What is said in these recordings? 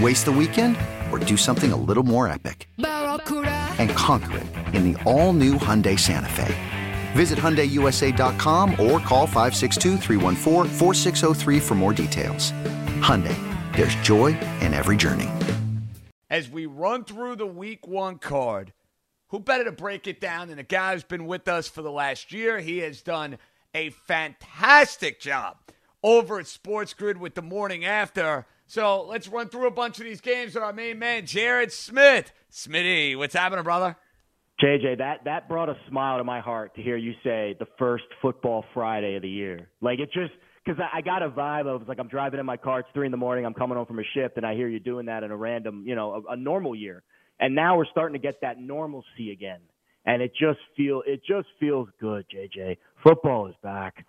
Waste the weekend or do something a little more epic? And conquer it in the all-new Hyundai Santa Fe. Visit HyundaiUSA.com or call 562 for more details. Hyundai, there's joy in every journey. As we run through the week one card, who better to break it down than a guy who's been with us for the last year? He has done a fantastic job over at SportsGrid with the morning after so let's run through a bunch of these games with our main man, Jared Smith. Smitty, what's happening, brother? JJ, that that brought a smile to my heart to hear you say the first football Friday of the year. Like it just because I, I got a vibe of like I'm driving in my car, it's three in the morning, I'm coming home from a shift, and I hear you doing that in a random, you know, a, a normal year. And now we're starting to get that normalcy again, and it just feel it just feels good, JJ. Football is back.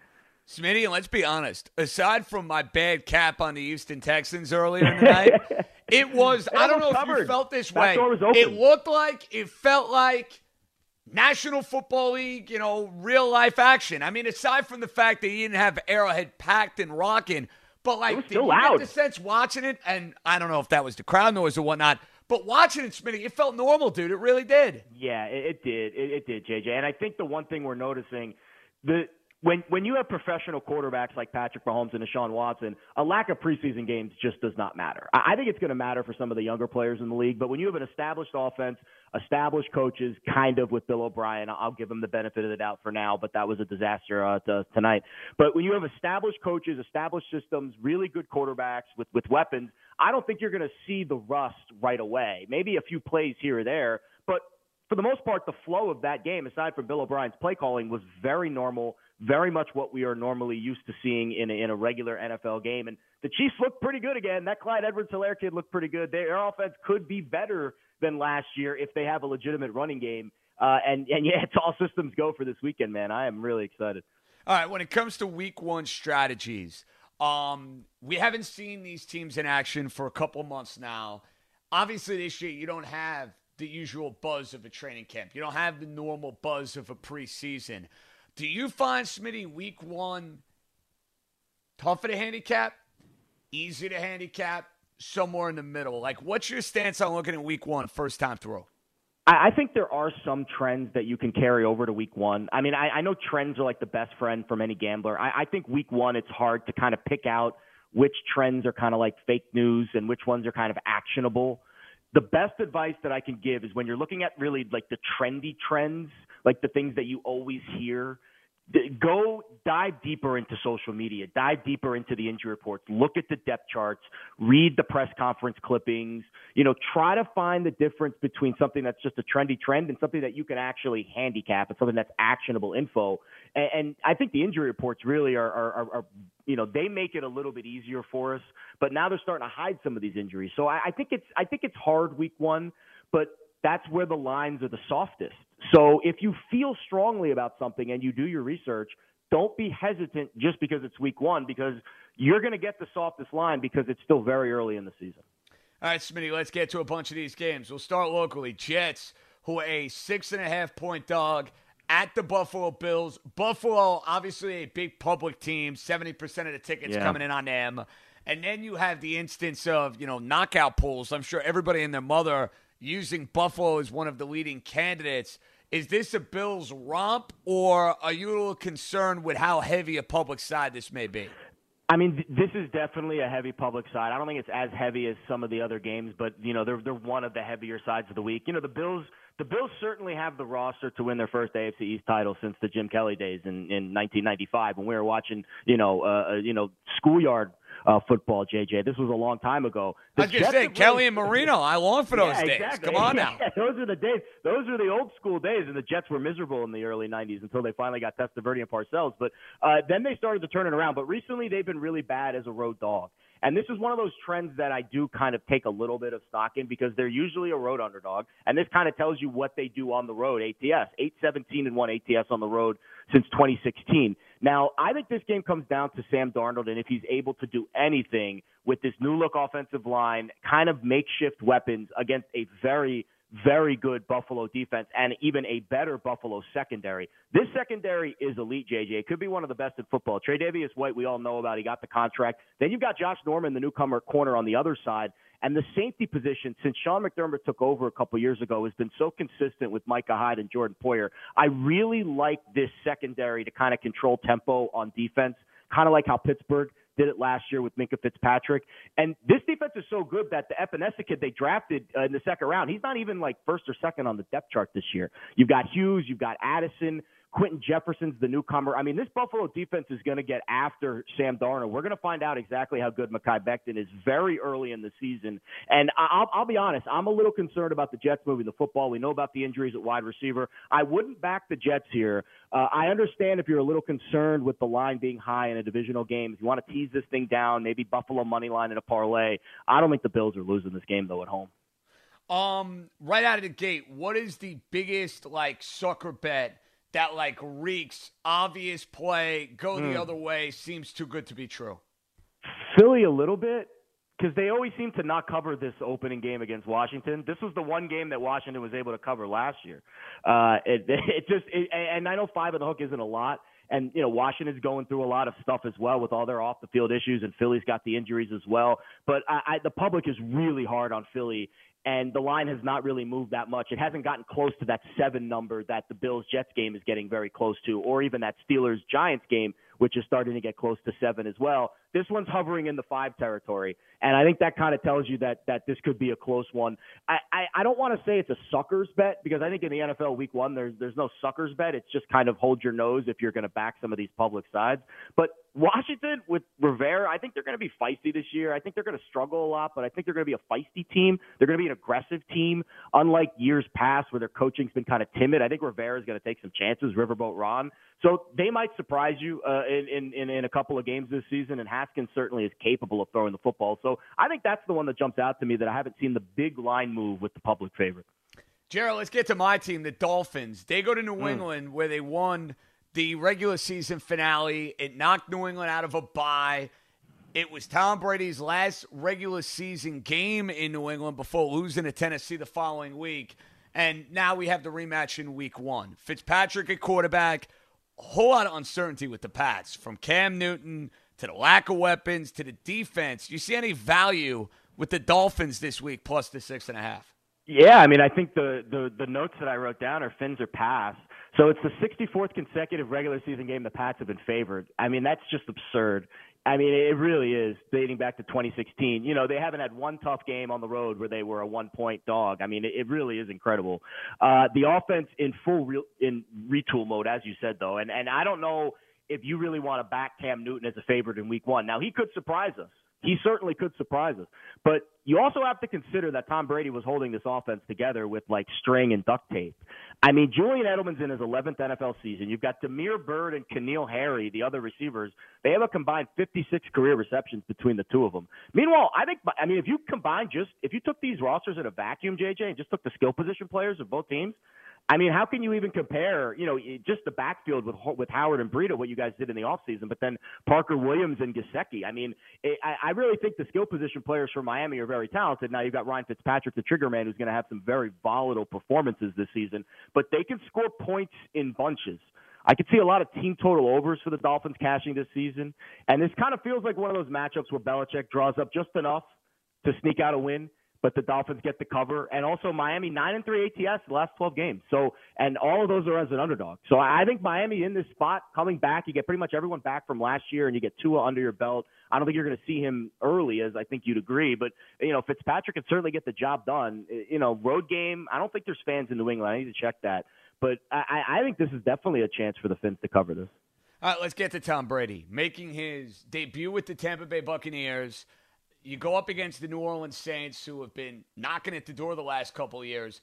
Smitty, and let's be honest, aside from my bad cap on the Houston Texans earlier in the night, it was, I don't know covered. if you felt this way. It looked like, it felt like National Football League, you know, real life action. I mean, aside from the fact that he didn't have Arrowhead packed and rocking, but like, did you loud. get the sense watching it? And I don't know if that was the crowd noise or whatnot, but watching it, Smitty, it felt normal, dude. It really did. Yeah, it, it did. It, it did, JJ. And I think the one thing we're noticing, the when when you have professional quarterbacks like Patrick Mahomes and Deshaun Watson, a lack of preseason games just does not matter. I think it's going to matter for some of the younger players in the league, but when you have an established offense, established coaches, kind of with Bill O'Brien, I'll give him the benefit of the doubt for now, but that was a disaster uh, to, tonight. But when you have established coaches, established systems, really good quarterbacks with with weapons, I don't think you're going to see the rust right away. Maybe a few plays here or there, but for the most part, the flow of that game, aside from Bill O'Brien's play calling, was very normal very much what we are normally used to seeing in a, in a regular NFL game. And the Chiefs look pretty good again. That Clyde Edwards-Helaire kid looked pretty good. Their offense could be better than last year if they have a legitimate running game. Uh, and and yeah, it's all systems go for this weekend, man. I am really excited. All right, when it comes to Week One strategies, um, we haven't seen these teams in action for a couple months now. Obviously, this year you don't have the usual buzz of a training camp. You don't have the normal buzz of a preseason. Do you find Smitty week one tougher to handicap, easy to handicap, somewhere in the middle? Like, what's your stance on looking at week one, first time through? I think there are some trends that you can carry over to week one. I mean, I, I know trends are like the best friend from any gambler. I, I think week one, it's hard to kind of pick out which trends are kind of like fake news and which ones are kind of actionable. The best advice that I can give is when you're looking at really like the trendy trends – like the things that you always hear. Go dive deeper into social media, dive deeper into the injury reports, look at the depth charts, read the press conference clippings, you know, try to find the difference between something that's just a trendy trend and something that you can actually handicap and something that's actionable info. And, and I think the injury reports really are, are, are, are, you know, they make it a little bit easier for us, but now they're starting to hide some of these injuries. So I, I think it's, I think it's hard week one, but that's where the lines are the softest. So if you feel strongly about something and you do your research, don't be hesitant just because it's week one, because you're going to get the softest line because it's still very early in the season. All right, Smitty, let's get to a bunch of these games. We'll start locally. Jets, who are a six and a half point dog at the Buffalo Bills. Buffalo, obviously a big public team, 70% of the tickets yeah. coming in on them. And then you have the instance of, you know, knockout polls. I'm sure everybody and their mother using Buffalo as one of the leading candidates. Is this a Bills romp, or are you a little concerned with how heavy a public side this may be? I mean, this is definitely a heavy public side. I don't think it's as heavy as some of the other games, but you know, they're they're one of the heavier sides of the week. You know, the Bills the Bills certainly have the roster to win their first AFC East title since the Jim Kelly days in, in 1995 when we were watching, you know, uh, uh, you know, schoolyard uh, football. JJ, this was a long time ago. The I was going to say Kelly really, and Marino. I long for those yeah, days. Exactly. Come on now. Yeah, those are the days. Those are the old school days, and the Jets were miserable in the early 90s until they finally got Testaverde and Parcells. But uh, then they started to turn it around. But recently, they've been really bad as a road dog. And this is one of those trends that I do kind of take a little bit of stock in because they're usually a road underdog. And this kind of tells you what they do on the road. ATS, 817 and 1 ATS on the road since 2016. Now, I think this game comes down to Sam Darnold and if he's able to do anything with this new look offensive line, kind of makeshift weapons against a very very good Buffalo defense and even a better Buffalo secondary. This secondary is elite, JJ. It could be one of the best in football. Tre'Davious White, we all know about. He got the contract. Then you've got Josh Norman, the newcomer corner on the other side. And the safety position, since Sean McDermott took over a couple years ago, has been so consistent with Micah Hyde and Jordan Poyer. I really like this secondary to kind of control tempo on defense, kind of like how Pittsburgh – did it last year with Minkah Fitzpatrick. And this defense is so good that the Epenesa kid they drafted uh, in the second round, he's not even like first or second on the depth chart this year. You've got Hughes, you've got Addison. Quinton Jefferson's the newcomer. I mean, this Buffalo defense is going to get after Sam Darnold. We're going to find out exactly how good Mekhi Becton is very early in the season. And I'll, I'll be honest, I'm a little concerned about the Jets moving the football. We know about the injuries at wide receiver. I wouldn't back the Jets here. Uh, I understand if you're a little concerned with the line being high in a divisional game. If you want to tease this thing down, maybe Buffalo money line in a parlay. I don't think the Bills are losing this game though at home. Um, right out of the gate, what is the biggest like sucker bet? That like reeks obvious play, go mm. the hmm. other way seems too good to be true. Philly a little bit because they always seem to not cover this opening game against Washington. This was the one game that Washington was able to cover last year. Uh, it, it just it, and I know five on the hook isn't a lot. And you know Washington's going through a lot of stuff as well with all their off the field issues, and Philly's got the injuries as well. But I, I, the public is really hard on Philly, and the line has not really moved that much. It hasn't gotten close to that seven number that the Bills Jets game is getting very close to, or even that Steelers Giants game, which is starting to get close to seven as well. This one's hovering in the five territory, and I think that kind of tells you that that this could be a close one. I I, I don't want to say it's a suckers bet because I think in the NFL Week One there's there's no suckers bet. It's just kind of hold your nose if you're going to back some of these public sides. But Washington with Rivera, I think they're going to be feisty this year. I think they're going to struggle a lot, but I think they're going to be a feisty team. They're going to be an aggressive team, unlike years past where their coaching's been kind of timid. I think Rivera is going to take some chances, Riverboat Ron. So they might surprise you uh, in, in in a couple of games this season, and Haskins certainly is capable of throwing the football. So I think that's the one that jumps out to me that I haven't seen the big line move with the public favorite. Gerald, let's get to my team, the Dolphins. They go to New mm. England where they won the regular season finale. It knocked New England out of a bye. It was Tom Brady's last regular season game in New England before losing to Tennessee the following week. And now we have the rematch in week one. Fitzpatrick at quarterback. A whole lot of uncertainty with the Pats, from Cam Newton to the lack of weapons to the defense. Do you see any value with the Dolphins this week plus the six and a half? Yeah, I mean, I think the, the, the notes that I wrote down are fins or pass. So it's the 64th consecutive regular season game the Pats have been favored. I mean, that's just absurd. I mean, it really is dating back to 2016. You know, they haven't had one tough game on the road where they were a one point dog. I mean, it, it really is incredible. Uh, the offense in full re- in retool mode, as you said, though, and and I don't know if you really want to back Cam Newton as a favorite in Week One. Now he could surprise us he certainly could surprise us. But you also have to consider that Tom Brady was holding this offense together with like string and duct tape. I mean, Julian Edelman's in his 11th NFL season. You've got Damiere Byrd and N'Keal Harry, the other receivers. They have a combined 56 career receptions between the two of them. Meanwhile, I think, I mean, if you combine just, if you took these rosters in a vacuum, JJ, and just took the skill position players of both teams, I mean, how can you even compare, you know, just the backfield with with Howard and Breida, what you guys did in the offseason, but then Parker Williams and Gesicki? I mean, it, I, I really think the skill position players for Miami are very talented. Now you've got Ryan Fitzpatrick, the trigger man, who's going to have some very volatile performances this season, but they can score points in bunches. I could see a lot of team total overs for the Dolphins cashing this season, and this kind of feels like one of those matchups where Belichick draws up just enough to sneak out a win but the Dolphins get the cover. And also Miami nine and three ATS the last 12 games. So and all of those are as an underdog. So I think Miami in this spot coming back. You get pretty much everyone back from last year, and you get Tua under your belt. I don't think you're going to see him early, as I think you'd agree. But you know Fitzpatrick can certainly get the job done. You know road game. I don't think there's fans in New England. I need to check that. But I, I think this is definitely a chance for the Fins to cover this. All right, let's get to Tom Brady making his debut with the Tampa Bay Buccaneers. You go up against the New Orleans Saints, who have been knocking at the door the last couple of years.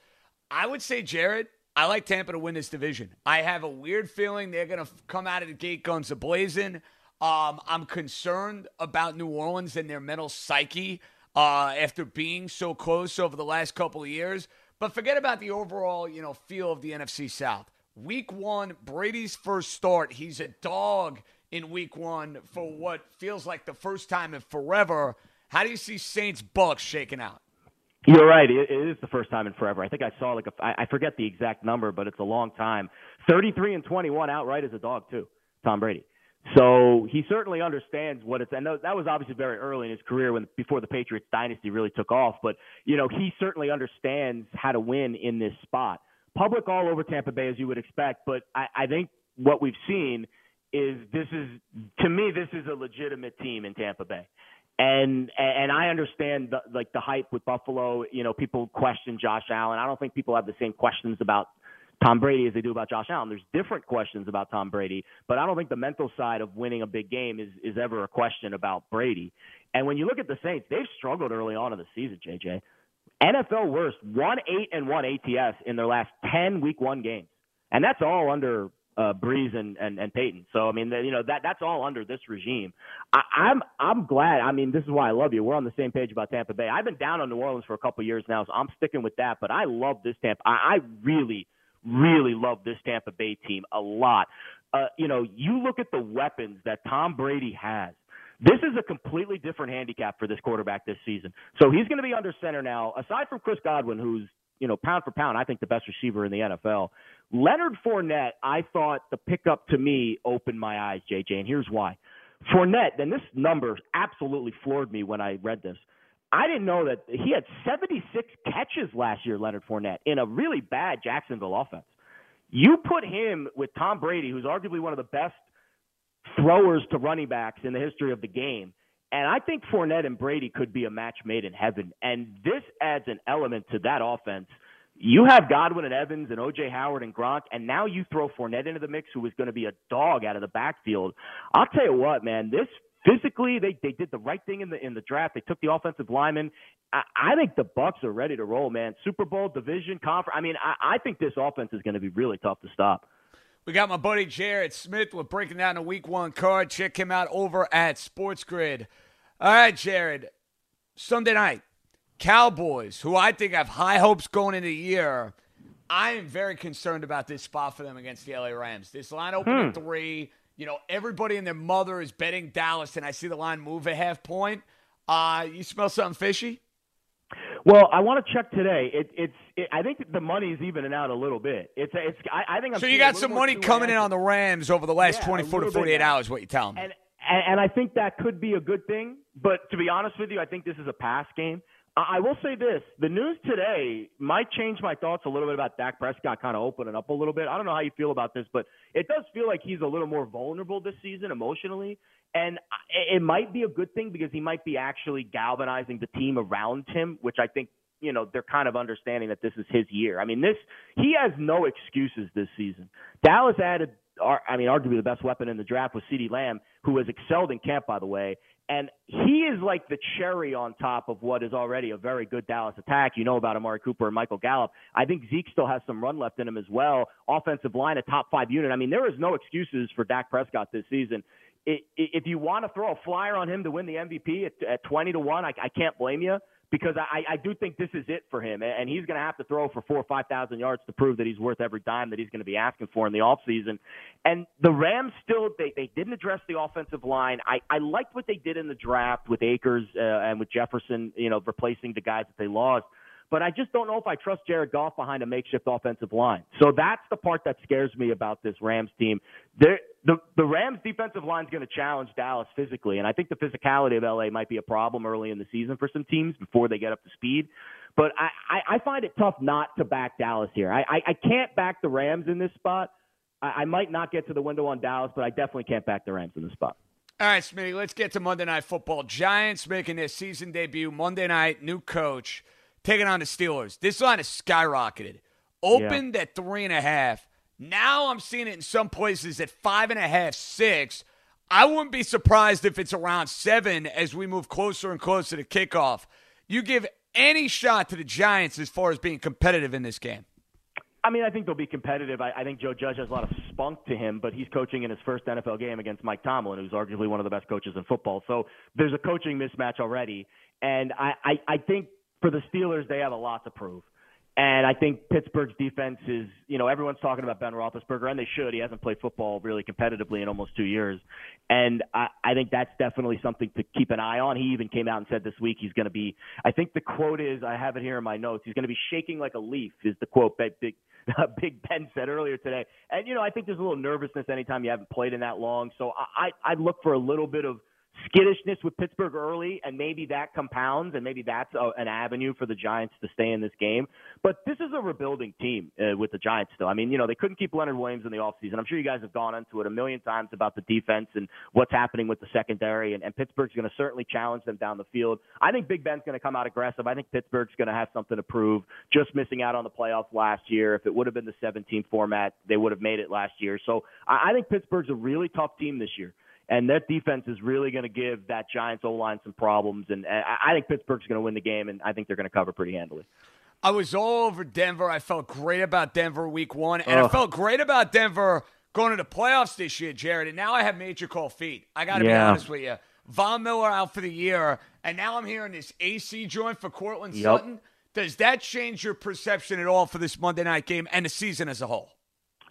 I would say, Jared, I like Tampa to win this division. I have a weird feeling they're going to come out of the gate guns a blazing. Um, I'm concerned about New Orleans and their mental psyche uh, after being so close over the last couple of years. But forget about the overall, you know, feel of the NFC South. Week one, Brady's first start. He's a dog in week one for what feels like the first time in forever. How do you see Saints Bucs shaking out? You're right. It, it is the first time in forever. I think I saw like a, I, forget the exact number, but it's a long time. 33 and 21 outright as a dog too. Tom Brady. So he certainly understands what it's, and that was obviously very early in his career when before the Patriots dynasty really took off. But you know, he certainly understands how to win in this spot. Public all over Tampa Bay as you would expect, but I, I think what we've seen is this is to me this is a legitimate team in Tampa Bay and and I understand the, like the hype with Buffalo. You know, people question Josh Allen. I don't think people have the same questions about Tom Brady as they do about Josh Allen. There's different questions about Tom Brady, but I don't think the mental side of winning a big game is is ever a question about Brady. And when you look at the Saints, they've struggled early on in the season. JJ, NFL worst, one eight and one ATS in their last ten Week One games, and that's all under uh, Brees and, and and Payton. So I mean, you know that that's all under this regime. I, I'm I'm glad. I mean, this is why I love you. We're on the same page about Tampa Bay. I've been down on New Orleans for a couple years now, so I'm sticking with that. But I love this Tampa. I, I really, really love this Tampa Bay team a lot. Uh, you know, you look at the weapons that Tom Brady has. This is a completely different handicap for this quarterback this season. So he's going to be under center now. Aside from Chris Godwin, who's you know, pound for pound, I think the best receiver in the NFL. Leonard Fournette, I thought the pickup to me opened my eyes, JJ, and here's why. Fournette, and this number absolutely floored me when I read this. I didn't know that he had 76 catches last year, Leonard Fournette, in a really bad Jacksonville offense. You put him with Tom Brady, who's arguably one of the best throwers to running backs in the history of the game, and I think Fournette and Brady could be a match made in heaven. And this adds an element to that offense. You have Godwin and Evans and OJ Howard and Gronk, and now you throw Fournette into the mix, who is going to be a dog out of the backfield. I'll tell you what, man, this physically they they did the right thing in the in the draft. They took the offensive lineman. I, I think the Bucs are ready to roll, man. Super Bowl, division, conference. I mean, I, I think this offense is going to be really tough to stop. We got my buddy Jared Smith. We're breaking down a week one card. Check him out over at SportsGrid. All right, Jared. Sunday night, Cowboys, who I think have high hopes going into the year. I am very concerned about this spot for them against the LA Rams. This line opened hmm. at three. You know, everybody and their mother is betting Dallas, and I see the line move a half point. Uh, you smell something fishy? Well, I want to check today. It, it's. It, I think the money's evening out a little bit. It's. It's. I, I think. I'm so you got some money coming in on the Rams over the last yeah, 24 to 48 hours. What you telling me? And, and, and I think that could be a good thing. But to be honest with you, I think this is a pass game. I will say this: the news today might change my thoughts a little bit about Dak Prescott kind of opening up a little bit. I don't know how you feel about this, but it does feel like he's a little more vulnerable this season emotionally, and it might be a good thing because he might be actually galvanizing the team around him, which I think you know they're kind of understanding that this is his year. I mean, this he has no excuses this season. Dallas added, I mean, arguably the best weapon in the draft was CeeDee Lamb, who has excelled in camp, by the way. And he is like the cherry on top of what is already a very good Dallas attack. You know about Amari Cooper and Michael Gallup. I think Zeke still has some run left in him as well. Offensive line, a top five unit. I mean, there is no excuses for Dak Prescott this season. If you want to throw a flyer on him to win the MVP at, at 20 to 1, I, I can't blame you because I, I do think this is it for him, and he's going to have to throw for four or five thousand yards to prove that he's worth every dime that he's going to be asking for in the offseason. And the Rams still they they didn't address the offensive line. I I liked what they did in the draft with Akers uh, and with Jefferson, you know, replacing the guys that they lost. But I just don't know if I trust Jared Goff behind a makeshift offensive line. So that's the part that scares me about this Rams team. They're the the Rams defensive line is going to challenge Dallas physically, and I think the physicality of LA might be a problem early in the season for some teams before they get up to speed. But I, I, I find it tough not to back Dallas here. I, I, I can't back the Rams in this spot. I, I might not get to the window on Dallas, but I definitely can't back the Rams in this spot. All right, Smitty, let's get to Monday Night Football. Giants making their season debut Monday night, new coach, taking on the Steelers. This line is skyrocketed. Opened yeah. at three and a half. Now I'm seeing it in some places at five and a half, six. I wouldn't be surprised if it's around seven as we move closer and closer to kickoff. You give any shot to the Giants as far as being competitive in this game? I mean, I think they'll be competitive. I, I think Joe Judge has a lot of spunk to him, but he's coaching in his first NFL game against Mike Tomlin, who's arguably one of the best coaches in football. So there's a coaching mismatch already. And I, I, I think for the Steelers, they have a lot to prove. And I think Pittsburgh's defense is, you know, everyone's talking about Ben Roethlisberger, and they should. He hasn't played football really competitively in almost two years. And I, I think that's definitely something to keep an eye on. He even came out and said this week he's going to be, I think the quote is, I have it here in my notes, he's going to be shaking like a leaf, is the quote that Big, Big Ben said earlier today. And, you know, I think there's a little nervousness anytime you haven't played in that long. So I, I, I'd look for a little bit of – skittishness with Pittsburgh early, and maybe that compounds, and maybe that's a, an avenue for the Giants to stay in this game. But this is a rebuilding team uh, with the Giants still. I mean, you know, they couldn't keep Leonard Williams in the offseason. I'm sure you guys have gone into it a million times about the defense and what's happening with the secondary, and, and Pittsburgh's going to certainly challenge them down the field. I think Big Ben's going to come out aggressive. I think Pittsburgh's going to have something to prove, just missing out on the playoffs last year. If it would have been the 17 format, they would have made it last year. So I, I think Pittsburgh's a really tough team this year and that defense is really going to give that Giants O line some problems. And I think Pittsburgh's going to win the game, and I think they're going to cover pretty handily. I was all over Denver. I felt great about Denver week one, and Ugh. I felt great about Denver going to the playoffs this year, Jared. And now I have major cold feet. I got to yeah. be honest with you. Von Miller out for the year, and now I'm hearing this AC joint for Courtland yep. Sutton. Does that change your perception at all for this Monday night game and the season as a whole?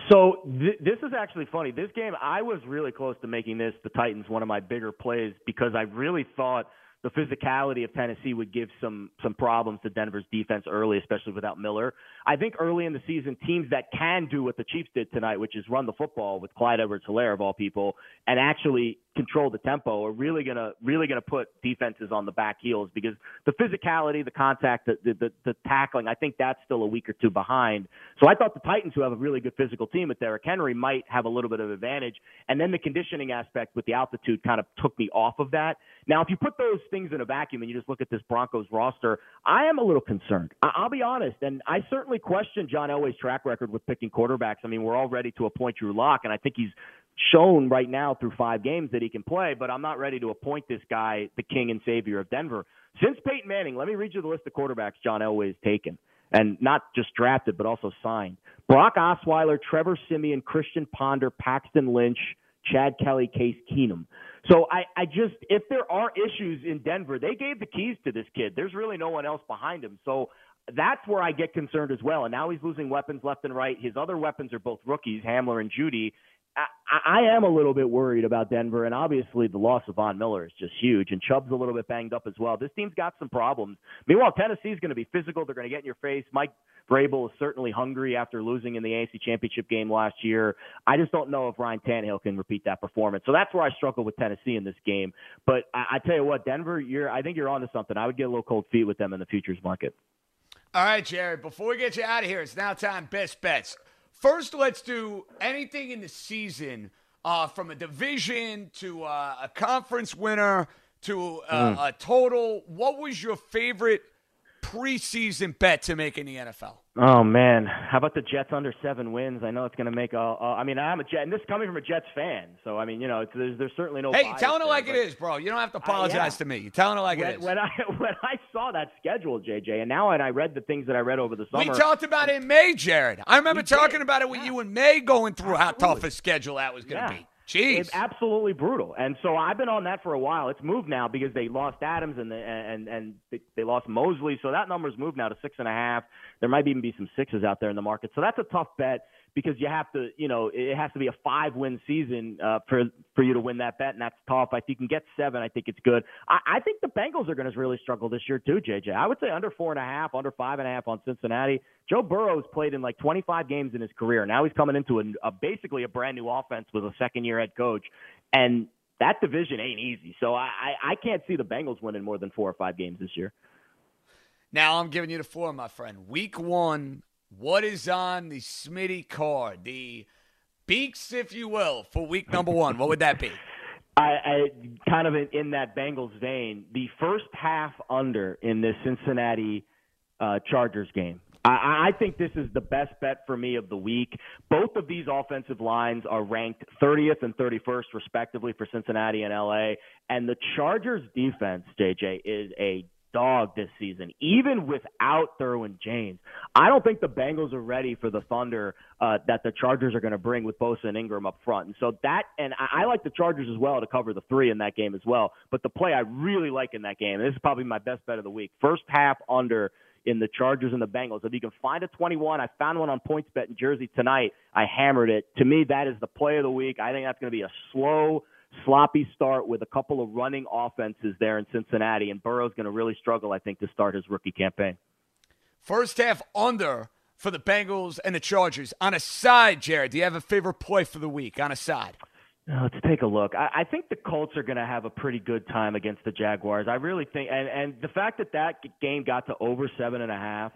So th- this is actually funny. This game, I was really close to making this the Titans one of my bigger plays because I really thought – the physicality of Tennessee would give some some problems to Denver's defense early, especially without Miller. I think early in the season, teams that can do what the Chiefs did tonight, which is run the football with Clyde Edwards-Helaire of all people, and actually control the tempo, are really gonna really gonna put defenses on the back heels because the physicality, the contact, the the, the, the tackling, I think that's still a week or two behind. So I thought the Titans, who have a really good physical team with Derrick Henry, might have a little bit of advantage, and then the conditioning aspect with the altitude kind of took me off of that. Now, if you put those things in a vacuum and you just look at this Broncos roster, I am a little concerned. I- will be honest, and I certainly question John Elway's track record with picking quarterbacks. I mean, we're all ready to appoint Drew Lock, and I think he's shown right now through five games that he can play, but I'm not ready to appoint this guy the king and savior of Denver. Since Peyton Manning, let me read you the list of quarterbacks John Elway has taken, and not just drafted, but also signed. Brock Osweiler, Trevor Siemian, Christian Ponder, Paxton Lynch, Chad Kelly, Case Keenum. So I, I just, if there are issues in Denver, they gave the keys to this kid. There's really no one else behind him. So that's where I get concerned as well. And now he's losing weapons left and right. His other weapons are both rookies, Hamler and Jeudy. I, I am a little bit worried about Denver, and obviously the loss of Von Miller is just huge. And Chubb's a little bit banged up as well. This team's got some problems. Meanwhile, Tennessee's going to be physical. They're going to get in your face. Mike Vrabel is certainly hungry after losing in the AFC Championship game last year. I just don't know if Ryan Tannehill can repeat that performance. So that's where I struggle with Tennessee in this game. But I, I tell you what, Denver, you're I think you're onto something. I would get a little cold feet with them in the futures market. All right, Jared. Before we get you out of here, it's now time best bets. First, let's do anything in the season, uh, from a division to uh, a conference winner to uh, mm. a total. What was your favorite preseason bet to make in the NFL? Oh man, how about the Jets under seven wins? I know it's going to make. I mean, I'm a Jet, and this is coming from a Jets fan, so I mean, you know, there's there's certainly no. Hey, telling it there, like it is, bro. You don't have to apologize uh, yeah. to me. You're telling it like when, it is. When I when I saw that schedule, JJ, and now and I read the things that I read over the summer. We talked about it in May, Jared. I remember talking did. about it with yeah. you in May, going through Absolutely. how tough a schedule that was going to yeah. be. Jeez. It's absolutely brutal. And so I've been on that for a while. It's moved now because they lost Adams and the, and and they lost Mosley. So that number's moved now to six and a half. There might even be some sixes out there in the market. So that's a tough bet. Because you have to, you know, it has to be a five win season uh, for for you to win that bet, and that's tough. If you can get seven, I think it's good. I, I think the Bengals are going to really struggle this year too, JJ. I would say under four and a half, under five and a half on Cincinnati. Joe Burrow's played in like 25 games in his career. Now he's coming into a, a basically a brand new offense with a second year head coach, and that division ain't easy. So I, I can't see the Bengals winning more than four or five games this year. Now I'm giving you the floor, my friend. Week one, what is on the Smitty card? The beaks, if you will, for week number one. What would that be? I, I kind of in, that Bengals vein. The first half under in this Cincinnati uh, Chargers game. I, I think this is the best bet for me of the week. Both of these offensive lines are ranked 30th and 31st, respectively, for Cincinnati and LA. And the Chargers defense, JJ, is a dog this season, even without Derwin James. I don't think the Bengals are ready for the Thunder uh, that the Chargers are going to bring with Bosa and Ingram up front. And so that, and I, I like the Chargers as well to cover the three in that game as well. But the play I really like in that game, and this is probably my best bet of the week, first half under in the Chargers and the Bengals. If you can find a 21, I found one on PointsBet in Jersey tonight. I hammered it. To me, that is the play of the week. I think that's going to be a slow sloppy start with a couple of running offenses there in Cincinnati, and Burrow's going to really struggle, I think, to start his rookie campaign. First half under for the Bengals and the Chargers. On a side, Jared, do you have a favorite play for the week on a side? Uh, let's take a look. I, I think the Colts are going to have a pretty good time against the Jaguars. I really think, and, and the fact that that game got to over seven and a half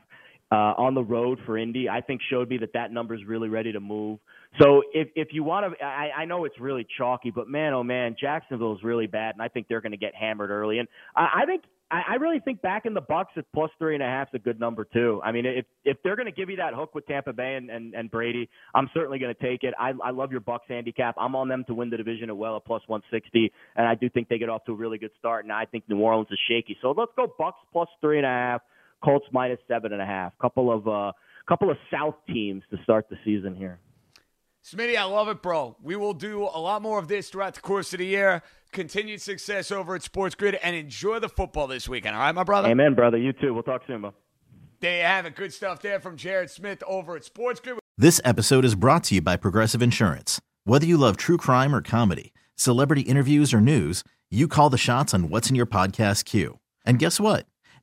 uh, on the road for Indy, I think showed me that that number is really ready to move. So if if you want to, I, I know it's really chalky, but man, oh man, Jacksonville is really bad, and I think they're going to get hammered early. And I, I think I, I really think back in the Bucs at plus three and a half is a good number too. I mean, if if they're going to give you that hook with Tampa Bay and and, and Brady, I'm certainly going to take it. I I love your Bucs handicap. I'm on them to win the division at well at plus 160, and I do think they get off to a really good start. And I think New Orleans is shaky, so let's go Bucs plus three and a half. Colts minus seven and a half. Couple of uh, couple of South teams to start the season here. Smitty, I love it, bro. We will do a lot more of this throughout the course of the year. Continued success over at SportsGrid and enjoy the football this weekend. All right, my brother? Amen, brother. You too. We'll talk soon, bro. There you have it. Good stuff there from Jared Smith over at SportsGrid. This episode is brought to you by Progressive Insurance. Whether you love true crime or comedy, celebrity interviews or news, you call the shots on what's in your podcast queue. And guess what?